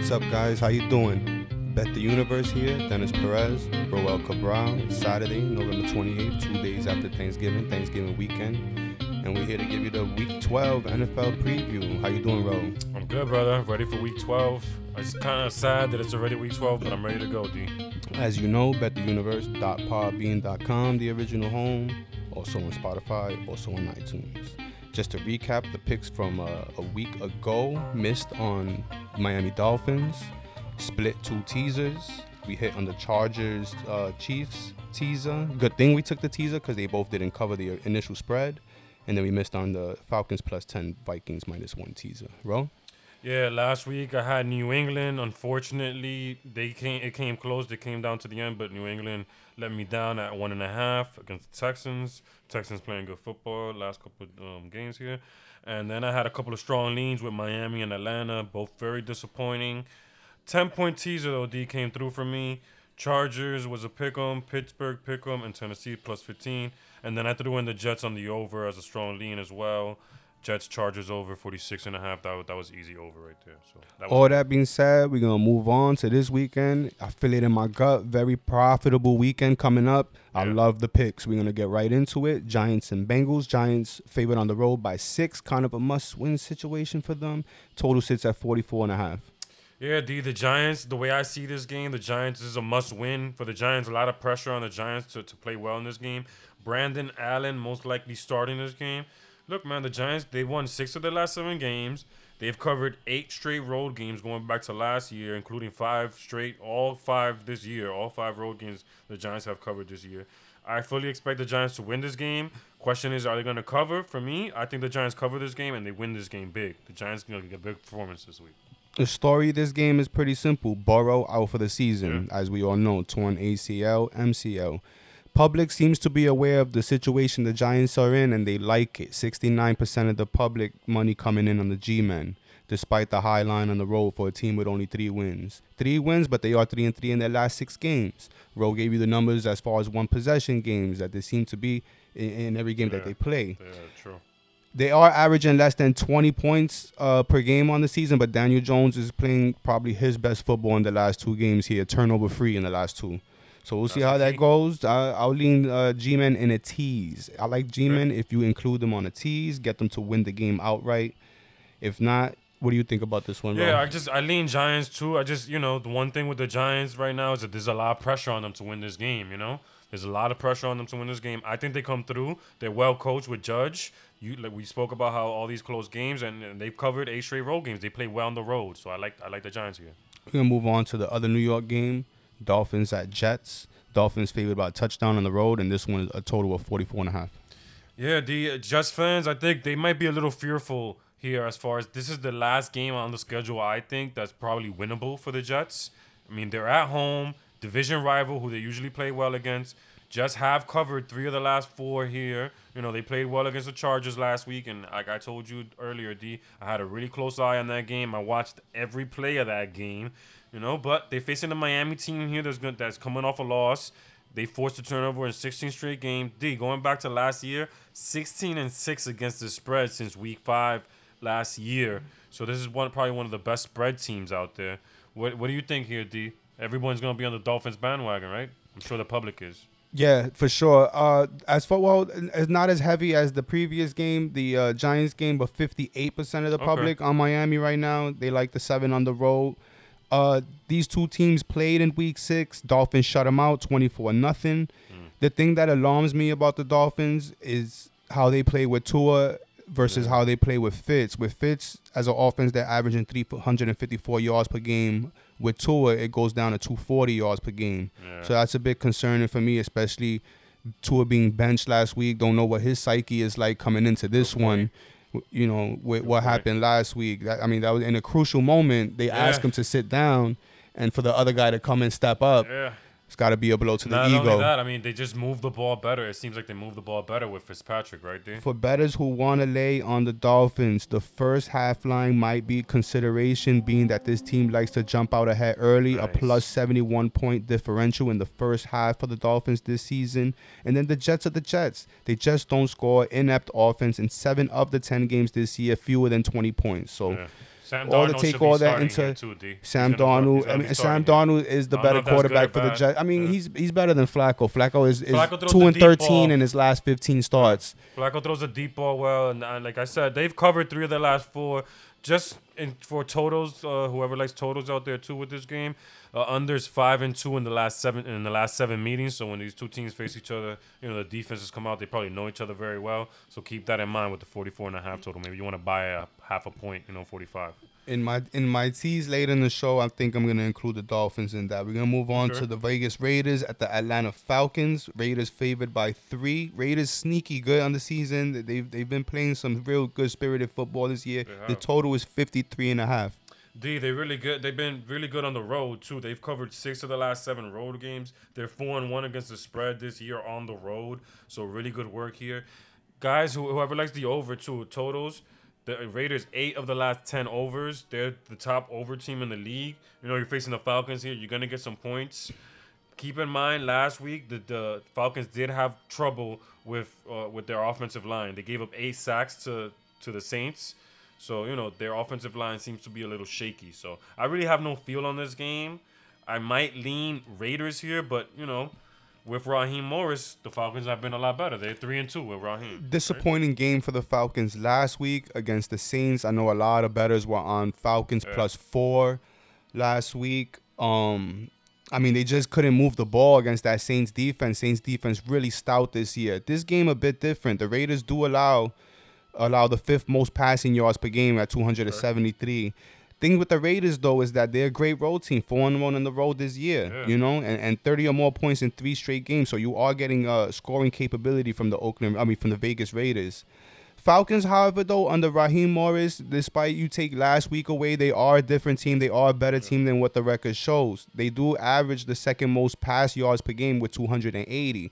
What's up, guys? How you doing? Bet the Universe here. Dennis Perez, Roel Cabral. Saturday, November 28th, two days after Thanksgiving, Thanksgiving weekend, and we're here to give you the Week 12 NFL preview. How you doing, Ro? I'm good, brother. Ready for week 12. It's kind of sad that it's already week 12, but I'm ready to go, D. As you know, bettheuniverse.podbean.com, the original home, also on Spotify, also on iTunes. Just to recap, the picks from uh, a week ago missed on Miami Dolphins, split two teasers. We hit on the Chargers uh, Chiefs teaser. Good thing we took the teaser because they both didn't cover the initial spread. And then we missed on the Falcons plus 10, Vikings minus one teaser. Ro? Yeah, last week I had New England. Unfortunately, they came. It came close. They came down to the end, but New England let me down at one and a half against the Texans. Texans playing good football last couple of um, games here, and then I had a couple of strong leans with Miami and Atlanta, both very disappointing. Ten point teaser though, D came through for me. Chargers was a pick 'em, Pittsburgh pick 'em, and Tennessee plus 15. And then I threw in the Jets on the over as a strong lean as well. Jets Chargers over 46 and a half. That, was- that was easy over right there. So that was All that being said, we're gonna move on to this weekend. I feel it in my gut. Very profitable weekend coming up. I love the picks. We're gonna get right into it. Giants and Bengals. Giants favored on the road by six. Kind of a must-win situation for them. Total sits at 44 and a half. Yeah, D, the Giants, the way I see this game, the Giants is a must win for the Giants. A lot of pressure on the Giants to, to play well in this game. Brandon Allen most likely starting this game. Look, man, the Giants, they won six of their last seven games. They've covered eight straight road games going back to last year, including five straight, all five this year. All five road games the Giants have covered this year. I fully expect the Giants to win this game. Question is, are they going to cover? For me, I think the Giants cover this game and they win this game big. The Giants going to get a big performance this week. The story of this game is pretty simple. Burrow out for the season, as we all know, torn ACL, MCL. Public seems to be aware of the situation the Giants are in, and they like it. 69% of the public money coming in on the G-men, despite the high line on the road for a team with only three wins. Three wins, but they are three and three in their last six games. Ro gave you the numbers as far as one possession games that they seem to be in, in every game that they play Yeah, true. they are averaging less than 20 points uh, per game on the season, but Daniel Jones is playing probably his best football in the last two games here, turnover free in the last two. So we'll see how that goes. I, I'll lean uh, G-Men in a tease. I like G-Men if you include them on a tease, get them to win the game outright. If not, what do you think about this one, Yeah, Ron? I just I lean Giants too. I just you know the one thing with the Giants right now is that there's a lot of pressure on them to win this game. You know, there's a lot of pressure on them to win this game. I think they come through. They're well coached with Judge. You like we spoke about how all these close games and, and they've covered eight straight road games. They play well on the road, so I like I like the Giants here. We're going to move on to the other New York game, Dolphins at Jets. Dolphins favored by a touchdown on the road, and this one is a total of 44 and a half. Yeah, the Jets fans, I think they might be a little fearful here as far as this is the last game on the schedule. I think that's probably winnable for the Jets. I mean, they're at home, division rival who they usually play well against. Jets have covered three of the last four here. You know, they played well against the Chargers last week, and like I told you earlier, D, I had a really close eye on that game. I watched every play of that game. You know, but they're facing a Miami team here that's good, that's coming off a loss. They forced a turnover in 16 straight games. D, going back to last year, 16 and 6 against the spread since week 5 last year. So this is one probably one of the best spread teams out there. What what do you think here, D? Everyone's going to be on the Dolphins bandwagon, right? I'm sure the public is. Yeah, for sure. Uh, as for well, it's not as heavy as the previous game, the uh, Giants game, but fifty-eight percent of the Okay. public on Miami right now. They like the seven on the road. Uh, these two teams played in Week Six. Dolphins shut them out, twenty-four nothing. The thing that alarms me about the Dolphins is how they play with Tua versus how they play with Fitz. With Fitz as an offense, they're averaging three hundred and fifty-four yards per game. With Tua, it goes down to two forty yards per game. Yeah. So that's a bit concerning for me, especially Tua being benched last week. Don't know what his psyche is like coming into this Good one. You know, with what happened last week. That, I mean, that was in a crucial moment. They asked him to sit down, and for the other guy to come and step up, Yeah. It's got to be a blow to the Not ego. only that, I mean, they just move the ball better. It seems like they move the ball better with Fitzpatrick, right there. For bettors who want to lay on the Dolphins, the first half line might be consideration, being that this team likes to jump out ahead early. A plus 71 point differential in the first half for the Dolphins this season. And then the Jets are the Jets. They just don't score inept offense in seven of the 10 games this year, fewer than 20 points. So Yeah. Sam all to take all that into too, D. Sam Darnold. I mean, Sam. Darnold is the better know if that's good quarterback for the. Jets. I mean, Yeah. he's he's better than Flacco. Flacco is, is Flacco two and thirteen ball. in his last fifteen starts. Flacco throws a deep ball well, and, and like I said, they've covered three of the last four. Just in for totals, uh, whoever likes totals out there too with this game, uh, unders five and two in the last seven in the last seven meetings. So when these two teams face each other, you know the defenses come out. They probably know each other very well. So keep that in mind with the 44 and a half total. Maybe you want to buy a half a point, you know, 45. In my in my teas later in the show, I think I'm gonna include the Dolphins in that. We're gonna move on Okay. to the Vegas Raiders at the Atlanta Falcons. Raiders favored by three. Raiders sneaky good on the season. They've they've been playing some real good spirited football this year. The total is 53 and a half. D, they really good. They've been really good on the road too. They've covered six of the last seven road games. They're four and one against the spread this year on the road. So really good work here, guys. Who, whoever likes the over too totals. The Raiders eight of the last ten overs. They're the top over team in the league. You know you're facing the Falcons here. You're gonna get some points. Keep in mind, last week the, the Falcons did have trouble with uh, with their offensive line. They gave up eight sacks to to the Saints. So, you know, their offensive line seems to be a little shaky. So, I really have no feel on this game. I might lean Raiders here, but, you know, with Raheem Morris, the Falcons have been a lot better. They're 3 and 2 with Raheem. right? Disappointing game for the Falcons last week against the Saints. I know a lot of bettors were on Falcons Yeah. plus four last week. Um, I mean, they just couldn't move the ball against that Saints defense. Saints defense really stout this year. This game a bit different. The Raiders do allow allow the fifth most passing yards per game at 273. Thing with the Raiders though is that they're a great road team, four and one on the road this year. Yeah. You know, and, and 30 or more points in three straight games. So you are getting uh scoring capability from the Oakland. I mean, from the Vegas Raiders. Falcons, however, though, under Raheem Morris, despite you take last week away, they are a different team. They are a better team than what the record shows. They do average the second most pass yards per game with 280.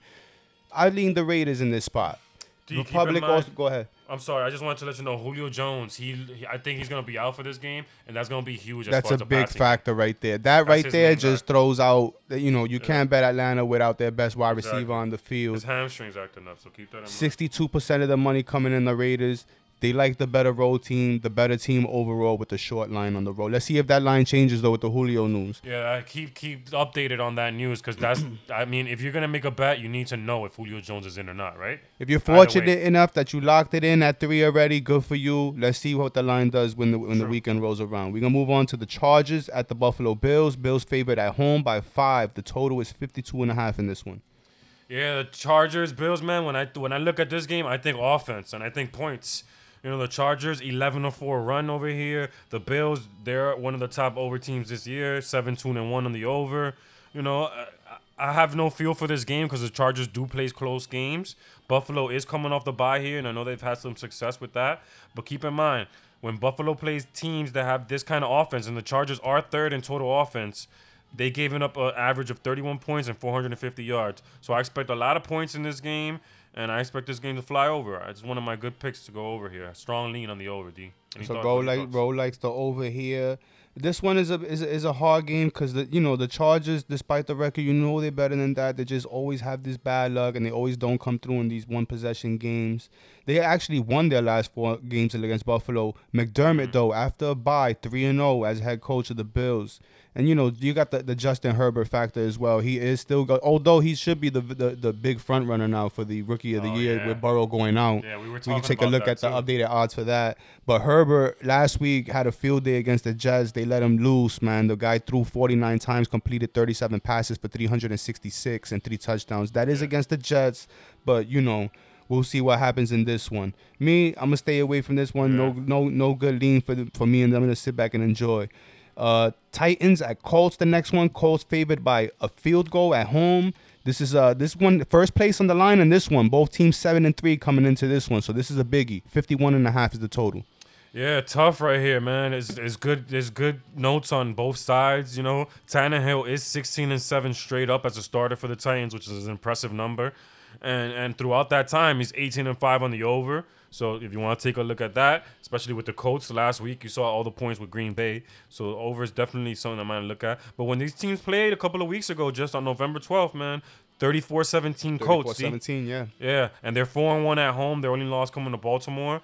I lean the Raiders in this spot. Do you keep in Republic also go ahead. I'm sorry. I just wanted to let you know Julio Jones. He, he I think he's gonna be out for this game, and that's gonna be huge. As That's far a as big factor right there. That That's right there just throws out you know you can't bet Atlanta without their best wide Exactly. receiver on the field. His hamstrings acting up, so keep that in mind. Sixty-two percent of the money coming in the Raiders. They like the better road team, the better team overall with the short line on the road. Let's see if that line changes though with the Julio news. Yeah, I keep keep updated on that news because that's. I mean, if you're gonna make a bet, you need to know if Julio Jones is in or not, right? If you're fortunate enough that you locked it in at three already, good for you. Let's see what the line does when the when the weekend rolls around. We're gonna move on to the Chargers at the Buffalo Bills. Bills favored at home by five. The total is 52 and a half in this one. Yeah, the Chargers, Bills, man. When I when I look at this game, I think offense and I think points. You know, the Chargers 11 to 4 run over here. The Bills, they're one of the top over teams this year, 17 and 1 on the over. You know, I, I have no feel for this game because the Chargers do play close games. Buffalo is coming off the bye here, and I know they've had some success with that. But keep in mind, when Buffalo plays teams that have this kind of offense, and the Chargers are third in total offense, they gave up an average of 31 points and 450 yards. So I expect a lot of points in this game, and I expect this game to fly over. It's one of my good picks to go over here. Strong lean on the over, D. Any So thoughts? go like thoughts? roll likes the over here. This one is a is a, is a hard game because the you know the Chargers, despite the record, you know they're better than that. They just always have this bad luck and they always don't come through in these one possession games. They actually won their last four games against Buffalo. McDermott mm. though, after a bye, three and zero as head coach of the Bills. And you know you got the, the Justin Herbert factor as well. He is still go, although he should be the, the the big front runner now for the rookie of the Oh, year yeah. with Burrow going out. Yeah, we were talking We can take a look at the updated odds for that. But Herbert last week had a field day against the Jets. They let him loose, man. The guy threw 49 times, completed 37 passes for 366 and three touchdowns. That is Yeah. against the Jets, but you know, we'll see what happens in this one. Me, I'm gonna stay away from this one. No, Yeah. no, no good lean for the, for me, and I'm gonna sit back and enjoy. Uh, Titans at Colts. The next one, Colts favored by a field goal at home. This is uh this one first place on the line in this one. Both teams seven and three coming into this one, so this is a biggie. 51 and a half is the total. Yeah, tough right here, man. It's, it's good. There's good notes on both sides. You know, Tannehill is 16 and seven straight up as a starter for the Titans, which is an impressive number. And and throughout that time, he's 18 and five on the over. So if you want to take a look at that, especially with the Colts last week, you saw all the points with Green Bay. So over is definitely something I might look at. But when these teams played a couple of weeks ago, just on November 12th, man, 34-17 Colts. D. 17, yeah. Yeah, and they're four and one at home. Their only loss coming to Baltimore.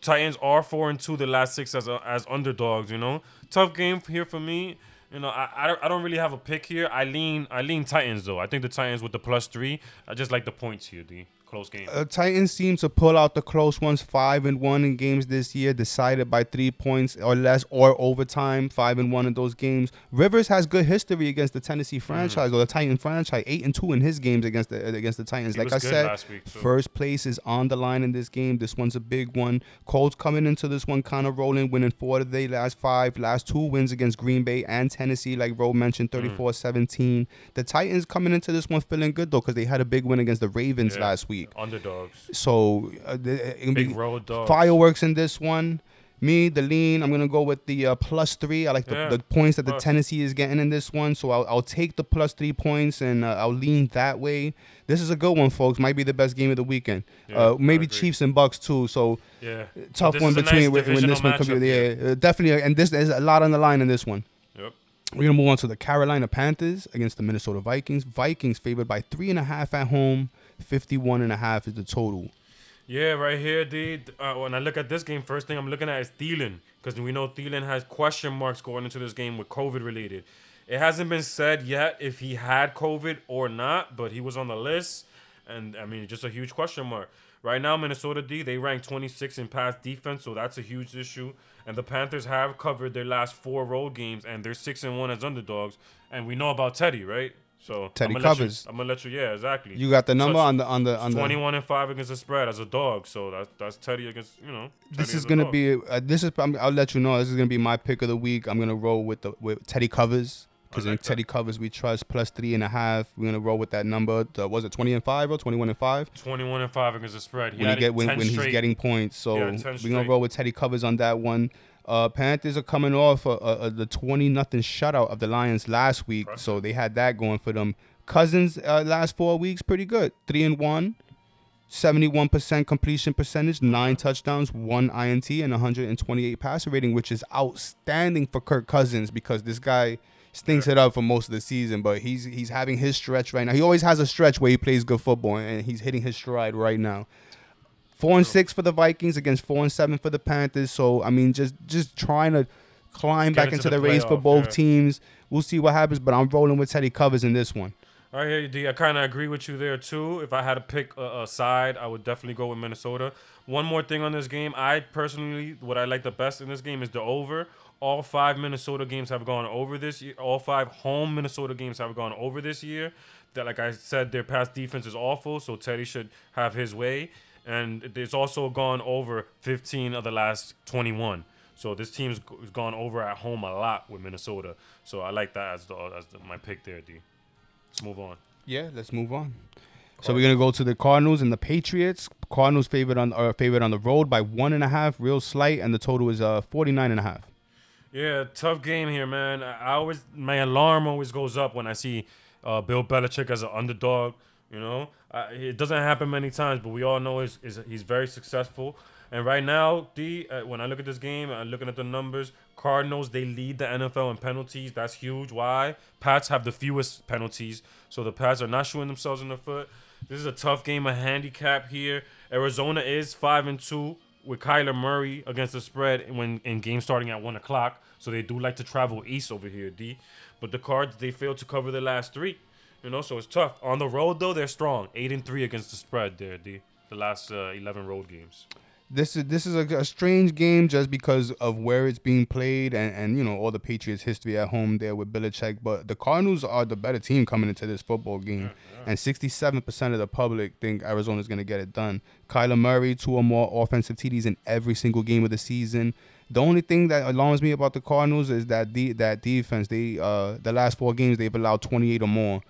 Titans are four and two the last six as uh, as underdogs. You know, tough game here for me. You know, I, I, don't, I don't really have a pick here. I lean I lean Titans though. I think the Titans with the plus three. I just like the points here, D close game. Uh, Titans seem to pull out the close ones, five and one in games this year, decided by three points or less or overtime. Five and one in those games. Rivers has good history against the Tennessee mm. franchise mm. or the Titan franchise. Eight and two in his games against the against the Titans. He like I said, week, first place is on the line in this game. This one's a big one. Colts coming into this one kind of rolling, winning four of the last five. Last two wins against Green Bay and Tennessee, like Ro mentioned, 34-17. Mm. The Titans coming into this one feeling good though because they had a big win against the Ravens yeah. last week. Underdogs. So uh, big road dogs. Fireworks in this one. Me, the lean, I'm gonna go with the uh, plus three. I like the, yeah. the points that the Tennessee is getting in this one, so I'll, I'll take the plus three points and uh, I'll lean that way. This is a good one, folks. Might be the best game of the weekend. Yeah, uh, maybe Chiefs and Bucks too. So yeah, tough one between nice when this one comes. Yeah, uh, definitely. And this there's a lot on the line in this one. Yep. We're gonna move on to the Carolina Panthers against the Minnesota Vikings. Vikings favored by three and a half at home. 51 and a half is the total. Yeah, right here, dude. Uh, when I look at this game, first thing I'm looking at is Thielen, because we know Thielen has question marks going into this game with COVID related. It hasn't been said yet if he had COVID or not, but he was on the list, and I mean, just a huge question mark. Right now, Minnesota D they rank 26 in pass defense, so that's a huge issue. And the Panthers have covered their last four road games, and they're six and one as underdogs. And we know about Teddy, right? So Teddy I'm covers. You, I'm gonna let you. Yeah, exactly. You got the number on the on the on 21 and five against the spread as a dog. So that's that's Teddy against you know. Teddy this is gonna be. Uh, this is. i will let you know. This is gonna be my pick of the week. I'm gonna roll with the with Teddy covers because like in Teddy covers we trust plus three and a half. We're gonna roll with that number. Uh, was it 20 and five or 21 and five? 21 and five against the spread. He when he get when, when he's getting points, so we're gonna roll with Teddy covers on that one. Uh, Panthers are coming off uh, uh, the 20 nothing shutout of the Lions last week, so they had that going for them. Cousins uh, last four weeks pretty good. Three and one, 71% completion percentage, nine touchdowns, one INT, and 128 passer rating, which is outstanding for Kirk Cousins because this guy stinks it up for most of the season. But he's he's having his stretch right now. He always has a stretch where he plays good football, and he's hitting his stride right now. Four and six for the Vikings against four and seven for the Panthers. So I mean, just just trying to climb back into, the, the race for both yeah. teams. We'll see what happens, but I'm rolling with Teddy Covers in this one. I hear you, D. I kind of agree with you there too. If I had to pick a, a, side, I would definitely go with Minnesota. One more thing on this game, I personally, what I like the best in this game is the over. All five Minnesota games have gone over this year. All five home Minnesota games have gone over this year. That, like I said, their past defense is awful, so Teddy should have his way. And it's also gone over 15 of the last 21. So this team's gone over at home a lot with Minnesota. So I like that as the as the, my pick there, D. Let's move on. Yeah, let's move on. Cardinals. So we're gonna go to the Cardinals and the Patriots. Cardinals favored on uh, favored on the road by one and a half, real slight, and the total is uh 49 and a half. Yeah, tough game here, man. I always my alarm always goes up when I see uh, Bill Belichick as an underdog. You know, uh, it doesn't happen many times, but we all know he's, he's very successful. And right now, D, uh, when I look at this game, I'm looking at the numbers. Cardinals they lead the NFL in penalties. That's huge. Why? Pats have the fewest penalties, so the Pats are not shooting themselves in the foot. This is a tough game, a handicap here. Arizona is five and two with Kyler Murray against the spread when in game starting at one o'clock. So they do like to travel east over here, D. But the Cards they failed to cover the last three. You know, so it's tough. On the road though, they're strong. Eight and three against the spread there, D. The last uh, eleven road games this is this is a, a, strange game just because of where it's being played and, and you know all the Patriots history at home there with Belichick. But the Cardinals are the better team coming into this football game, yeah, yeah. and sixty-seven percent of the public think Arizona's going to get it done. Kyler Murray, two or more offensive TDs in every single game of the season. The only thing that alarms me about the Cardinals is that the that defense. They uh the last four games they've allowed twenty-eight or more.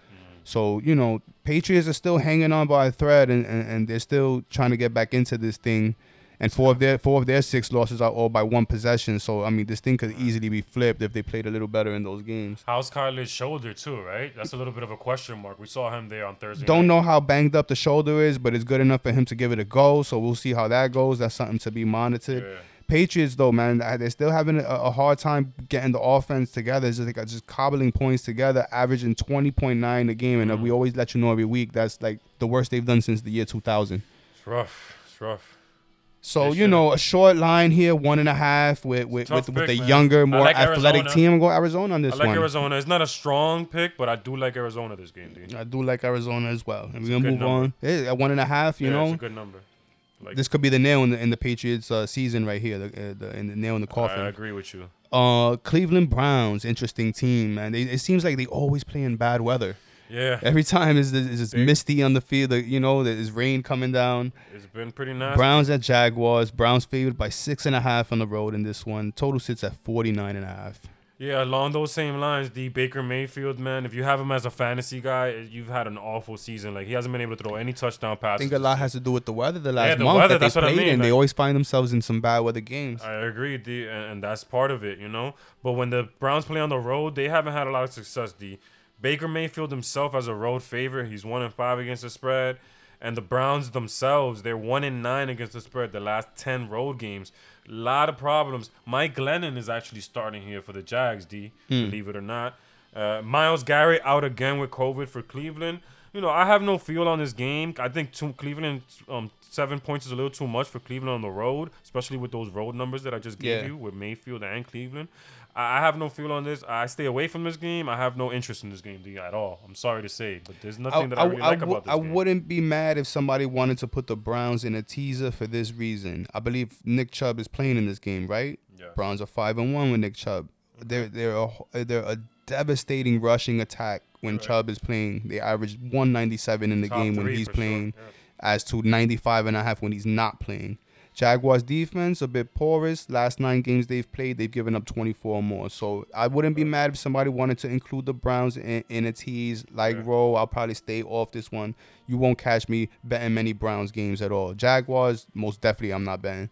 So you know Patriots are still hanging on by a thread, and, and, and they're still trying to get back into this thing and four of their four of their six losses are all by one possession. So I mean, this thing could easily be flipped if they played a little better in those games. How's Kyler's shoulder too? Right, that's a little bit of a question mark. We saw him there on Thursday. Don't night. know how banged up the shoulder is, but it's good enough for him to give it a go. So we'll see how that goes. That's something to be monitored. Yeah. Patriots though, man, they're still having a, a, hard time getting the offense together. It's just like just cobbling points together, averaging twenty point nine a game, and mm. we always let you know every week that's like the worst they've done since the year two thousand. It's rough. It's rough. So you know, a short line here, one and a half with with, with, with the man. younger, more like athletic Arizona. team. I'm going Arizona on this I like one. Arizona. It's not a strong pick, but I do like Arizona this game, dude. I do like Arizona as well. And It's we're gonna move on. Yeah, at one and a half, you yeah, know, it's a good number. Like, this could be the nail in the in the Patriots uh, season right here, the, uh, the, in the nail in the coffin. I agree with you. Uh, Cleveland Browns, interesting team, man. They, it seems like they always play in bad weather. Yeah, Every time is is misty on the field. You know, there's rain coming down. it's been pretty nice. Browns at Jaguars. Browns favored by six and a half on the road in this one. Total sits at 49 and a half. Yeah, along those same lines, the Baker Mayfield man. If you have him as a fantasy guy, you've had an awful season. Like he hasn't been able to throw any touchdown passes. I think a lot has to do with the weather the last the month weather, that they what I played mean, in. They like- always find themselves in some bad weather games. I agree, D, and, and that's part of it, you know. But when the Browns play on the road, they haven't had a lot of success. D. Baker Mayfield himself as a road favorite, he's one and five against the spread, and the Browns themselves, they're one and nine against the spread the last ten road games. Lot of problems. Mike Glennon is actually starting here for the Jags. D. Believe it or not, uh, Myles Garrett out again with COVID for Cleveland. You know, I have no feel on this game. I think two, Cleveland um, seven points is a little too much for Cleveland on the road, especially with those road numbers that I just gave Yeah. you with Mayfield and Cleveland. I I have no feel on this. I stay away from this game. I have no interest in this game at all. I'm sorry to say, but there's nothing that I, really like wou- about this I game. wouldn't be mad if somebody wanted to put the Browns in a teaser for this reason. I believe Nick Chubb is playing in this game, right? Yeah. Browns are five and one with Nick Chubb. They're they're a, they're a devastating rushing attack when Correct. Chubb is playing. They average 197 in the Top game when he's for sure, playing, yeah. as to 95 and a half when he's not playing. Jaguars defense a bit porous. Last nine games they've played, they've given up 24 or more. So I wouldn't be mad if somebody wanted to include the Browns in, in a tease like Yeah. I'll probably stay off this one. You won't catch me betting many Browns games at all. Jaguars, most definitely, I'm not betting.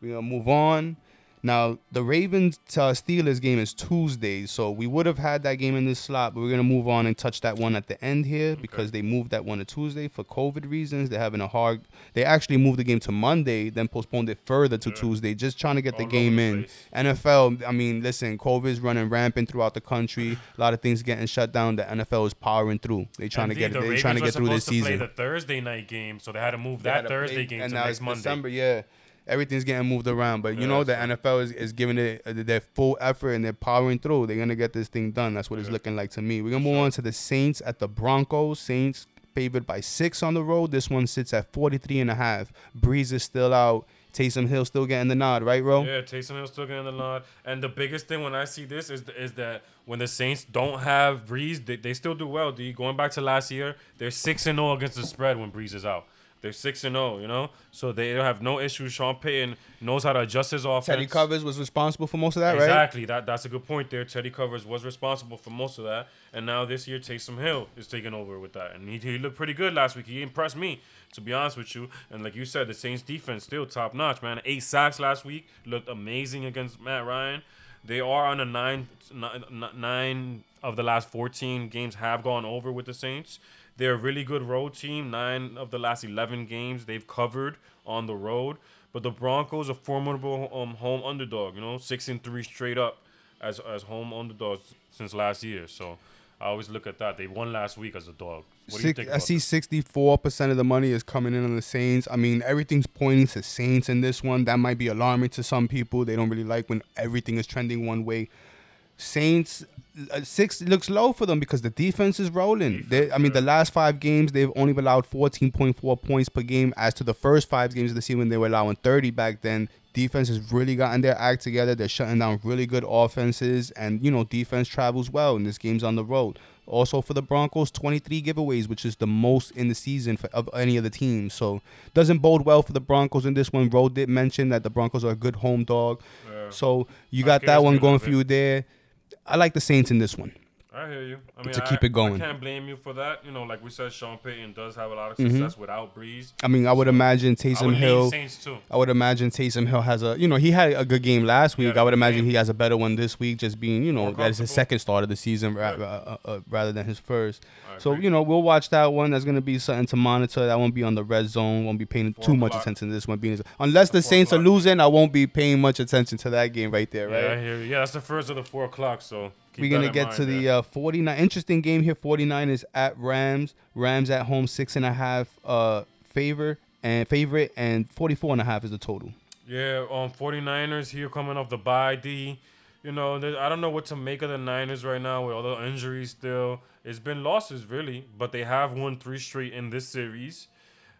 We're gonna move on. Now the Ravens uh, Steelers game is Tuesday, so we would have had that game in this slot, but we're gonna move on and touch that one at the end here because they moved that one to Tuesday for COVID reasons. They're having a hard. They actually moved the game to Monday, then postponed it further to Yeah. Tuesday, just trying to get the game in. place. NFL, I mean, listen, COVID is running rampant throughout the country. A lot of things getting shut down. The NFL is powering through. They trying to get. the They're trying to get through this to season. Play the Thursday night game, so they had to move They that Thursday play- game and to now next it's Monday. December, yeah. Everything's getting moved around, but you Yeah, know the NFL is, is giving it uh, their full effort and they're powering through. They're gonna get this thing done. That's what it's looking like to me. We're gonna move on to the Saints at the Broncos. Saints favored by six on the road. This one sits at 43 and a half. Brees is still out. Taysom Hill still getting the nod, right, bro? Yeah, Taysom Hill still getting the nod. And the biggest thing when I see this is is that when the Saints don't have Brees, they, they still do well. D going back to last year, they're six and zero against the spread when Brees is out. They're six and zero, you know, so they don't have no issues. Sean Payton knows how to adjust his offense. Teddy Covers was responsible for most of that, right? Exactly. That that's a good point there. Teddy Covers was responsible for most of that, and now this year Taysom Hill is taking over with that, and he, he looked pretty good last week. He impressed me, to be honest with you. And like you said, the Saints defense still top notch, man. Eight sacks last week, looked amazing against Matt Ryan. They are on a nine, nine, nine of the last fourteen games have gone over with the Saints. They're a really good road team. Nine of the last eleven games they've covered on the road. But the Broncos a formidable um, home underdog. You know, six and three straight up as as home underdogs since last year. So I always look at that. They won last week as a dog. What do you Six, think? I see sixty-four percent of the money is coming in on the Saints. I mean, everything's pointing to Saints in this one. That might be alarming to some people. They don't really like when everything is trending one way. Saints Uh, six looks low for them because the defense is rolling. They, I mean, the last five games they've only allowed fourteen point four points per game. As to the first five games of the season, they were allowing thirty back then. Defense has really gotten their act together. They're shutting down really good offenses, and you know defense travels well. And this game's on the road. Also for the Broncos, 23 giveaways, which is the most in the season for, of any of the teams. So doesn't bode well for the Broncos in this one. Ro did mention that the Broncos are a good home dog. Yeah. So you got that one going for you there. I like the Saints in this one. I hear you. I mean, To I- keep it going. I can't blame you for that. You know, like we said, Sean Payton does have a lot of Mhm. success without Brees. I mean, I would imagine I would Taysom Hill. Saints too. I would imagine Taysom Hill has a, you know, he had a good game last week. I would imagine game. he has a better one this week, just being, you know, that is his second start of the season ra- Yeah. uh, uh, rather than his first. So you know, we'll watch that one. That's gonna be something to monitor. That won't be on the red zone. Won't be paying Four too much attention to this one. Being unless the Saints are losing, I won't be paying much attention to that game right there. Yeah, I Right. hear you. Yeah, that's the first of the four o'clock. So We're gonna get mind, to the uh, 49. Interesting game here. 49 is at Rams. Rams at home, six and a half uh, favor. and favorite, and 44 and a half is the total. Yeah, um, 49ers here coming off the bye, D. You know, I don't know what to make of the Niners right now with all the injuries still. It's been losses, really, but they have won three straight in this series.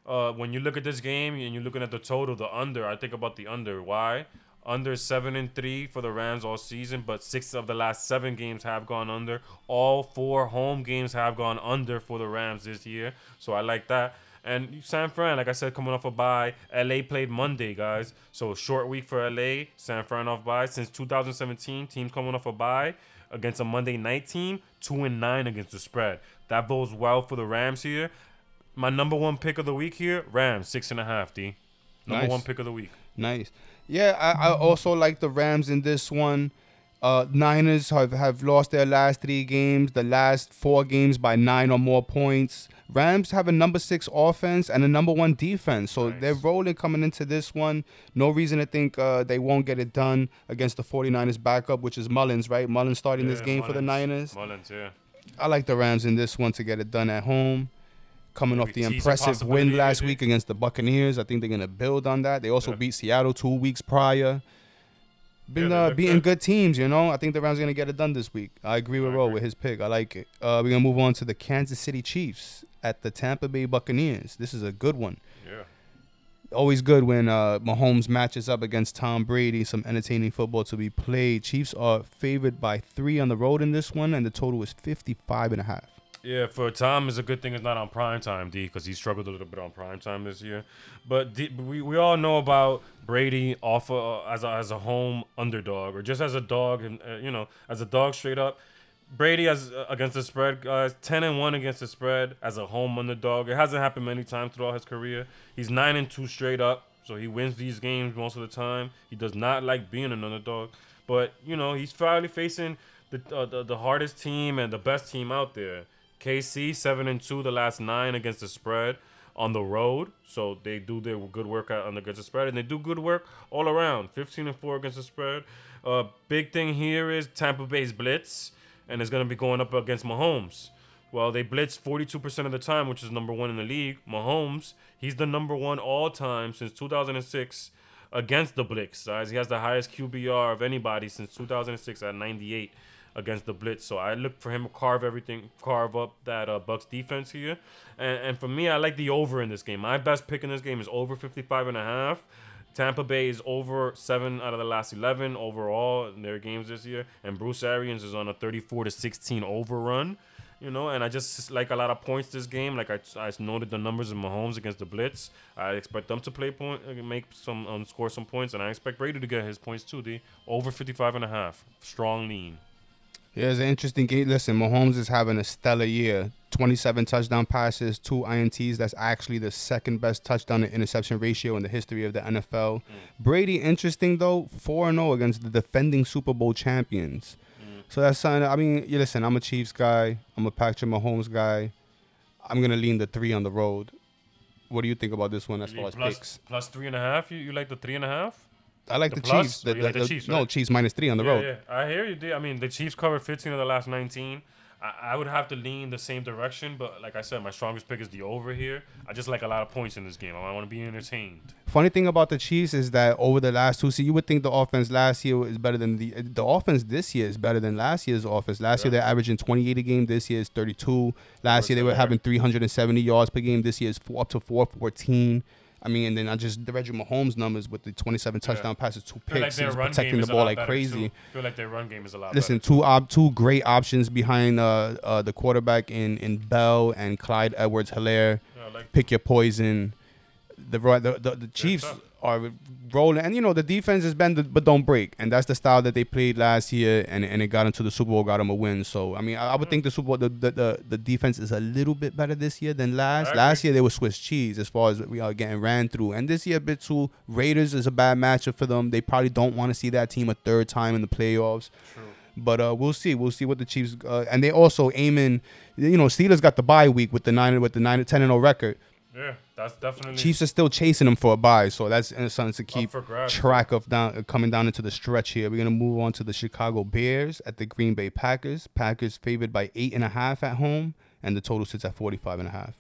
Uh, when you look at this game and you're looking at the total, the under, I think about the under. Why? Under seven and three for the Rams all season, but six of the last seven games have gone under. All four home games have gone under for the Rams this year, so I like that. And San Fran, like I said, coming off a bye. LA played Monday, guys. So short week for LA. San Fran off bye. Since 2017, teams coming off a bye against a Monday night team, two and nine against the spread. That bodes well for the Rams here. My number one pick of the week here, Rams, six and a half, D. Number Nice. one pick of the week. Nice. Yeah, I, I also like the Rams in this one. Uh, Niners have, have lost their last three games, the last four games by nine or more points. Rams have a number six offense and a number one defense, so Nice. they're rolling coming into this one. No reason to think uh, they won't get it done against the 49ers backup, which is Mullens, right? Mullens starting this Yeah, game for the Niners. Mullens, yeah. I like the Rams in this one to get it done at home. Coming off the impressive win last week against the Buccaneers, I think they're gonna build on that. They also Yeah. beat Seattle two weeks prior. Been they uh, beating good. good teams, you know. I think the Rams are gonna get it done this week. I agree with I Ro agree. with his pick. I like it. Uh, we're gonna move on to the Kansas City Chiefs at the Tampa Bay Buccaneers. This is a good one. Yeah. Always good when uh, Mahomes matches up against Tom Brady. Some entertaining football to be played. Chiefs are favored by three on the road in this one, and the total is 55 and a half. Yeah, for Tom, it's a good thing it's not on prime time, D, because he struggled a little bit on prime time this year. But D, we, we all know about Brady off uh, as a, as a home underdog or just as a dog, and uh, you know, as a dog straight up. Brady as uh, against the spread, guys, ten and one against the spread as a home underdog. It hasn't happened many times throughout his career. He's nine and two straight up, so he wins these games most of the time. He does not like being an underdog, but you know he's finally facing the uh, the, the hardest team and the best team out there. KC seven and two the last nine against the spread on the road, so they do their good work on the against the spread, and they do good work all around. Fifteen and four against the spread. Uh, big thing here is Tampa Bay's blitz, and it's gonna be going up against Mahomes. Well, they blitz 42% of the time, which is number one in the league. Mahomes, he's the number one all time since 2006 against the blitz. Guys, he has the highest QBR of anybody since 2006 at 98 against the blitz. So I look for him to carve everything, carve up that uh, Bucks defense here. And, and for me, I like the over in this game. My best pick in this game is over 55 and a half. Tampa Bay is over seven out of the last 11 overall in their games this year. And Bruce Arians is on a 34 to 16 overrun. You know, and I just like a lot of points this game. Like I, I noted the numbers of Mahomes against the Blitz. I expect them to play point, uh, make some, um, score some points, and I expect Brady to get his points too. The over 55 and a half, strong lean. Yeah, it's an interesting game. Listen, Mahomes is having a stellar year. 27 touchdown passes, two INTs. That's actually the second best touchdown to interception ratio in the history of the NFL. Mm. Brady, interesting though, 4 0 against the defending Super Bowl champions. Mm. So that's something. I mean, you listen, I'm a Chiefs guy. I'm a Patrick Mahomes guy. I'm going to lean the three on the road. What do you think about this one as far as Plus- picks? plus three and a half. You, you like the three and a half? I like the the, plus? Chiefs. Or oh, you like the Chiefs, No, right? Chiefs minus three on the yeah, road. yeah. I hear you. i mean, the Chiefs covered 15 of the last 19. I, I would have to lean the same direction, but like I said, my strongest pick is the over here. I just like a lot of points in this game. I want to be entertained. Funny thing about the Chiefs is that over the last two seasons, you would think the offense last year is better than the the offense this year is better than last year's offense. Last year they're averaging 28 a game. This year is 32. Last year they were having 370 yards per game. This year is four, up to 414. I mean, and then I just the Reggie Mahomes numbers with the 27 touchdown passes, two like picks, their he's protecting the ball like crazy. Too. I feel like their run game is a lot Listen, better. two op- two great options behind uh, uh the quarterback in in Bell and Clyde Edwards Helaire Yeah, like pick your poison. The the, the, the Chiefs. Are rolling, and you know the defense is bend but don't break, and that's the style that they played last year, and and it got into the Super Bowl, got them a win. So I mean, I, I would think the Super Bowl, the, the the the defense is a little bit better this year than last. Last year they were Swiss cheese as far as we are getting ran through, and this year a bit too. Raiders is a bad matchup for them. They probably don't want to see that team a third time in the playoffs. True. But uh, we'll see. We'll see what the Chiefs uh, and they also aiming. You know, Steelers got the bye week with the nine with the nine ten and zero record. Yeah, that's definitely Chiefs are still chasing them for a bye, so that's uh, something to keep track of down uh, coming down into the stretch here. We're gonna move on to the Chicago Bears at the Green Bay Packers. Packers favored by eight and a half at home, and the total sits at 45 and a half.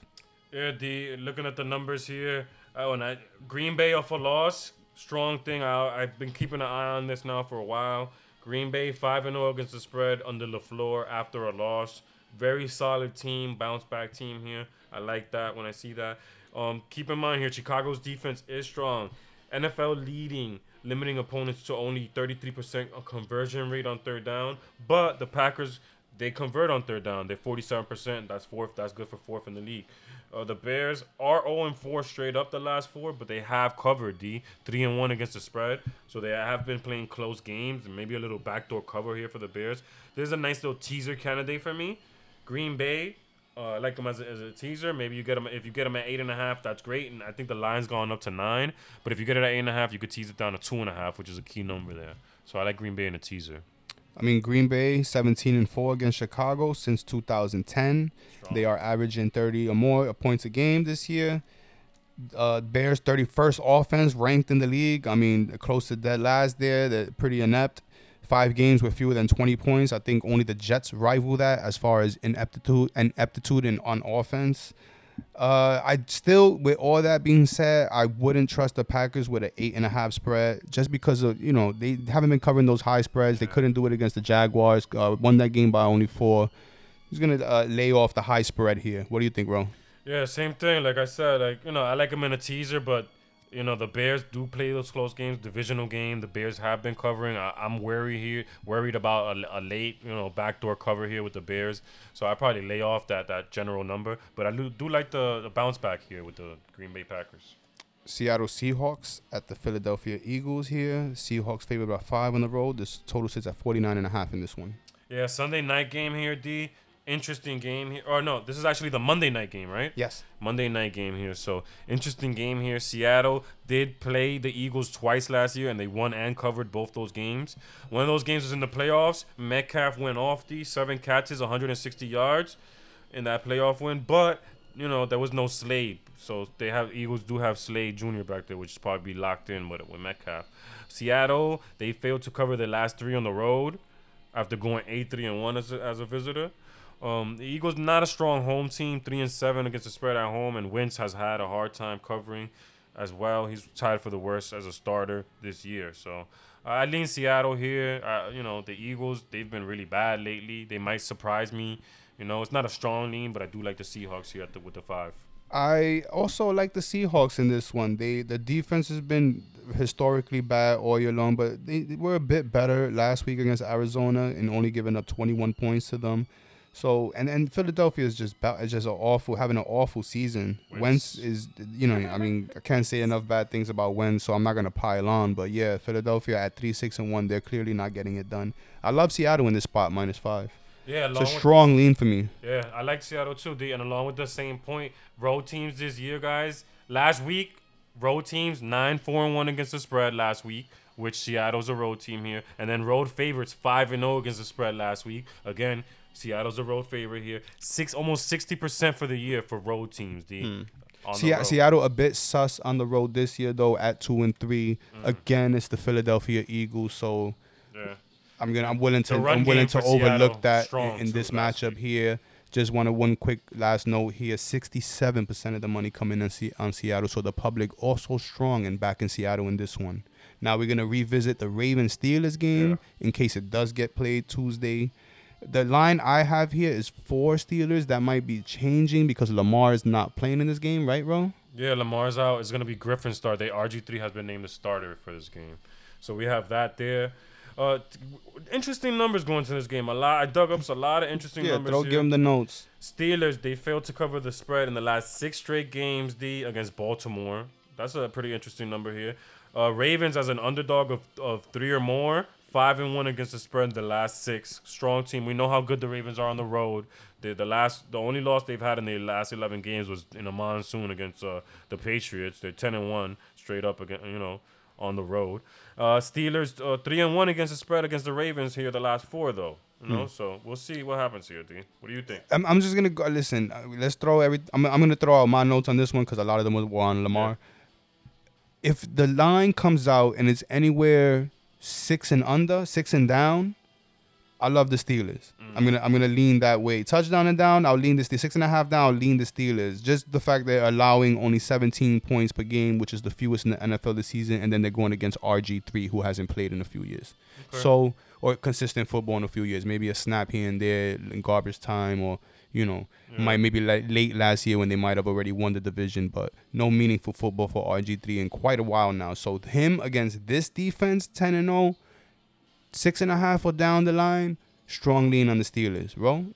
Yeah, the looking at the numbers here, Oh, and I, Green Bay off a loss, strong thing. I, I've been keeping an eye on this now for a while. Green Bay five and zero against the spread under Lafleur after a loss. Very solid team, bounce back team here. I like that when I see that. Um, keep in mind here, Chicago's defense is strong. NFL leading, limiting opponents to only 33% conversion rate on third down. But the Packers, they convert on third down. They're 47%. That's fourth. That's good for fourth in the league. Uh, the Bears are 0 4 straight up the last four, but they have covered D three and one against the spread. So they have been playing close games and maybe a little backdoor cover here for the Bears. There's a nice little teaser candidate for me. Green Bay. Uh, I like them as a, as a teaser. Maybe you get them if you get them at eight and a half. That's great, and I think the line's gone up to nine. But if you get it at eight and a half, you could tease it down to two and a half, which is a key number there. So I like Green Bay in a teaser. I mean, Green Bay 17 and 4 against Chicago since 2010. Strong. They are averaging 30 or more points a game this year. Uh, Bears 31st offense ranked in the league. I mean, close to dead last there. They're pretty inept. Five games with fewer than 20 points. I think only the Jets rival that as far as ineptitude and ineptitude in on offense. Uh, I still, with all that being said, I wouldn't trust the Packers with an eight and a half spread just because of you know they haven't been covering those high spreads. They couldn't do it against the Jaguars. Uh, won that game by only four. He's gonna uh, lay off the high spread here. What do you think, Ro? Yeah, same thing. Like I said, like you know, I like them in a teaser, but you know the Bears do play those close games, divisional game. The Bears have been covering. I, I'm worried here, worried about a, a late, you know, backdoor cover here with the Bears. So I probably lay off that that general number. But I do, do like the, the bounce back here with the Green Bay Packers. Seattle Seahawks at the Philadelphia Eagles here. Seahawks favored by five on the road. This total sits at 49 and a half in this one. Yeah, Sunday night game here, D. Interesting game here. Or no, this is actually the Monday night game, right? Yes. Monday night game here. So interesting game here. Seattle did play the Eagles twice last year, and they won and covered both those games. One of those games was in the playoffs. Metcalf went off the seven catches, 160 yards in that playoff win, but you know there was no Slay, so they have Eagles do have Slay Jr. back there, which is probably locked in with with Metcalf. Seattle they failed to cover the last three on the road after going eight three and one as a, as a visitor. Um, the Eagles not a strong home team, three and seven against the spread at home, and Wentz has had a hard time covering as well. He's tied for the worst as a starter this year. So uh, I lean Seattle here. Uh, you know the Eagles they've been really bad lately. They might surprise me. You know it's not a strong lean, but I do like the Seahawks here the, with the five. I also like the Seahawks in this one. They the defense has been historically bad all year long, but they, they were a bit better last week against Arizona and only giving up 21 points to them. So and and Philadelphia is just ba- is just an awful having an awful season. Wentz Wentz. is you know I mean I can't say enough bad things about Wentz, so I'm not gonna pile on. But yeah, Philadelphia at three six and one, they're clearly not getting it done. I love Seattle in this spot minus five. Yeah, It's a strong lean for me. Yeah, I like Seattle too, D. And along with the same point, road teams this year, guys. Last week, road teams nine four and one against the spread last week, which Seattle's a road team here, and then road favorites five and zero against the spread last week. Again, Seattle's a road favorite here. Six almost sixty percent for the year for road teams. On the Se- road. Seattle a bit sus on the road this year though at two and three. Mm. Again, it's the Philadelphia Eagles, so Yeah. I'm gonna I'm willing to I'm willing to overlook Seattle, that in, in this matchup week. here. Just want to one quick last note here: sixty-seven percent of the money coming in Se- on Seattle, so the public also strong and back in Seattle in this one. Now we're gonna revisit the Ravens Steelers game in case it does get played Tuesday. The line I have here is four Steelers. That might be changing because Lamar is not playing in this game, right, Ro? Yeah, Lamar's out. It's gonna be Griffin start. They RG three has been named the starter for this game, so we have that there. Uh, t- interesting numbers going to this game. A lot. I dug up a lot of interesting Yeah, numbers throw here. give them the notes. Steelers they failed to cover the spread in the last six straight games. D against Baltimore. That's a pretty interesting number here. Uh, Ravens as an underdog of, of three or more, five and one against the spread in the last six. Strong team. We know how good the Ravens are on the road. The the last the only loss they've had in the last eleven games was in a monsoon against uh, the Patriots. They're ten and one straight up again. You know. On the road, uh, Steelers uh, three and one against the spread against the Ravens here. The last four though, you know. So we'll see what happens here, D. What do you think? I'm, I'm just gonna go. Listen, uh, let's throw every. I'm, I'm gonna throw out my notes on this one because a lot of them were on Lamar. If the line comes out and it's anywhere six and under, six and down, I love the Steelers. I'm mm. gonna I'm gonna lean that way. Touchdown and down, I'll lean the Steelers. Six and a half down, I'll lean the Steelers. Just the fact they're allowing only 17 points per game, which is the fewest in the NFL this season, and then they're going against RG3, who hasn't played in a few years. Okay. So or consistent football in a few years. Maybe a snap here and there in garbage time, or you know, might maybe like late last year when they might have already won the division, but no meaningful football for RG3 in quite a while now. So him against this defense, 10 and 0 six and a half or down the line, strong lean on the Steelers, bro.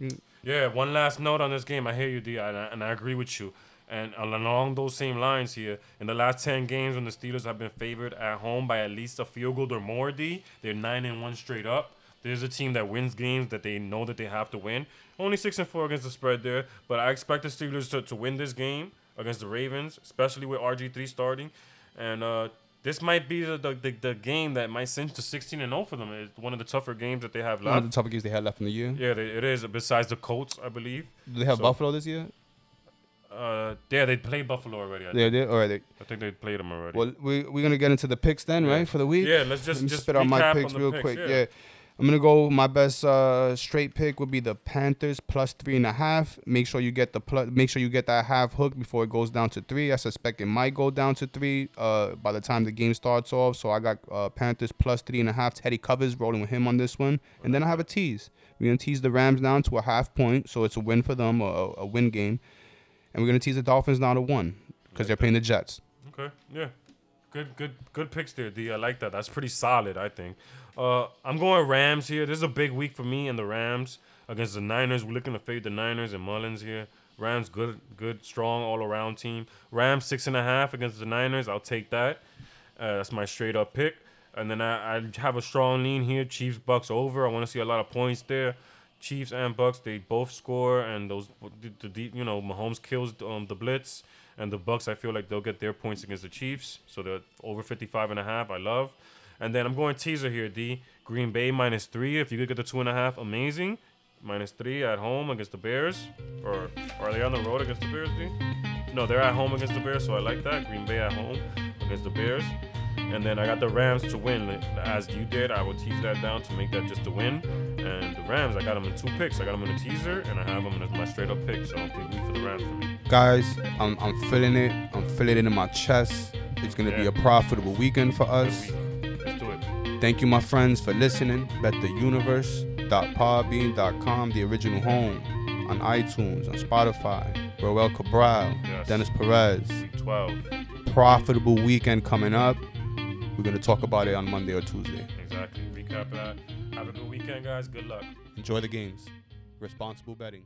Yeah, one last note on this game. I hear you, D, and I, and I agree with you. And along those same lines here, in the last ten games when the Steelers have been favored at home by at least a field goal or more, D, they're nine and one straight up. There's a team that wins games that they know that they have to win. Only six and four against the spread there, but I expect the Steelers to, to win this game against the Ravens, especially with RG three starting. And uh, this might be the, the, the, the game that might cinch to 16 and 0 for them. It's one of the tougher games that they have left. One of the tougher games they had left in the year. Yeah, they, it is. Besides the Colts, I believe. Do they have So- Buffalo this year? Uh, yeah, they played Buffalo already. I, They think. did. All right. I think they played them already. well, we we're gonna get into the picks then, Yeah. right, for the week. yeah, let's just just spit out my picks real picks, quick. Yeah. Yeah. I'm gonna go. My best uh, straight pick would be the Panthers plus three and a half. Make sure you get the plus. Make sure you get that half hook before it goes down to three. I suspect it might go down to three uh, by the time the game starts off. So I got uh, Panthers plus three and a half. Teddy covers rolling with him on this one, and then I have a tease. We're gonna tease the Rams down to a half point, so it's a win for them, a, a win game, and we're gonna tease the Dolphins down to one because they're playing the Jets. Okay. Yeah. Good, good, good picks there, D. I like that. That's pretty solid, I think. Uh, I'm going Rams here. This is a big week for me and the Rams against the Niners. We're looking to fade the Niners and Mullens here. Rams, good, good, strong all around team. Rams six and a half against the Niners. I'll take that. Uh, that's my straight up pick. And then I, I have a strong lean here. Chiefs Bucks over. I want to see a lot of points there. Chiefs and Bucks they both score, and those the, the you know Mahomes kills um, the blitz, and the Bucks I feel like they'll get their points against the Chiefs, so they're over 55 and a half. I love, and then I'm going teaser here. D Green Bay minus three. If you could get the two and a half, amazing. Minus three at home against the Bears, or, or are they on the road against the Bears? D? No, they're at home against the Bears, so I like that. Green Bay at home against the Bears. And then I got the Rams to win. As you did, I will tease that down to make that just a win. And the Rams, I got them in two picks. I got them in a teaser, and I have them as my straight up pick. So big week for the Rams for me. Guys, I'm, I'm feeling it. I'm feeling it in my chest. It's going to be a profitable weekend for us. Thank you, my friends, for listening. BetTheUniverse.podbean.com, the original home on iTunes, on Spotify. Roel Cabral, Yes. Dennis Perez. Week 12. Profitable weekend coming up. We're going to talk about it on Monday or Tuesday. Exactly. Recap that. Have a good weekend, guys. Good luck. Enjoy the games. Responsible betting.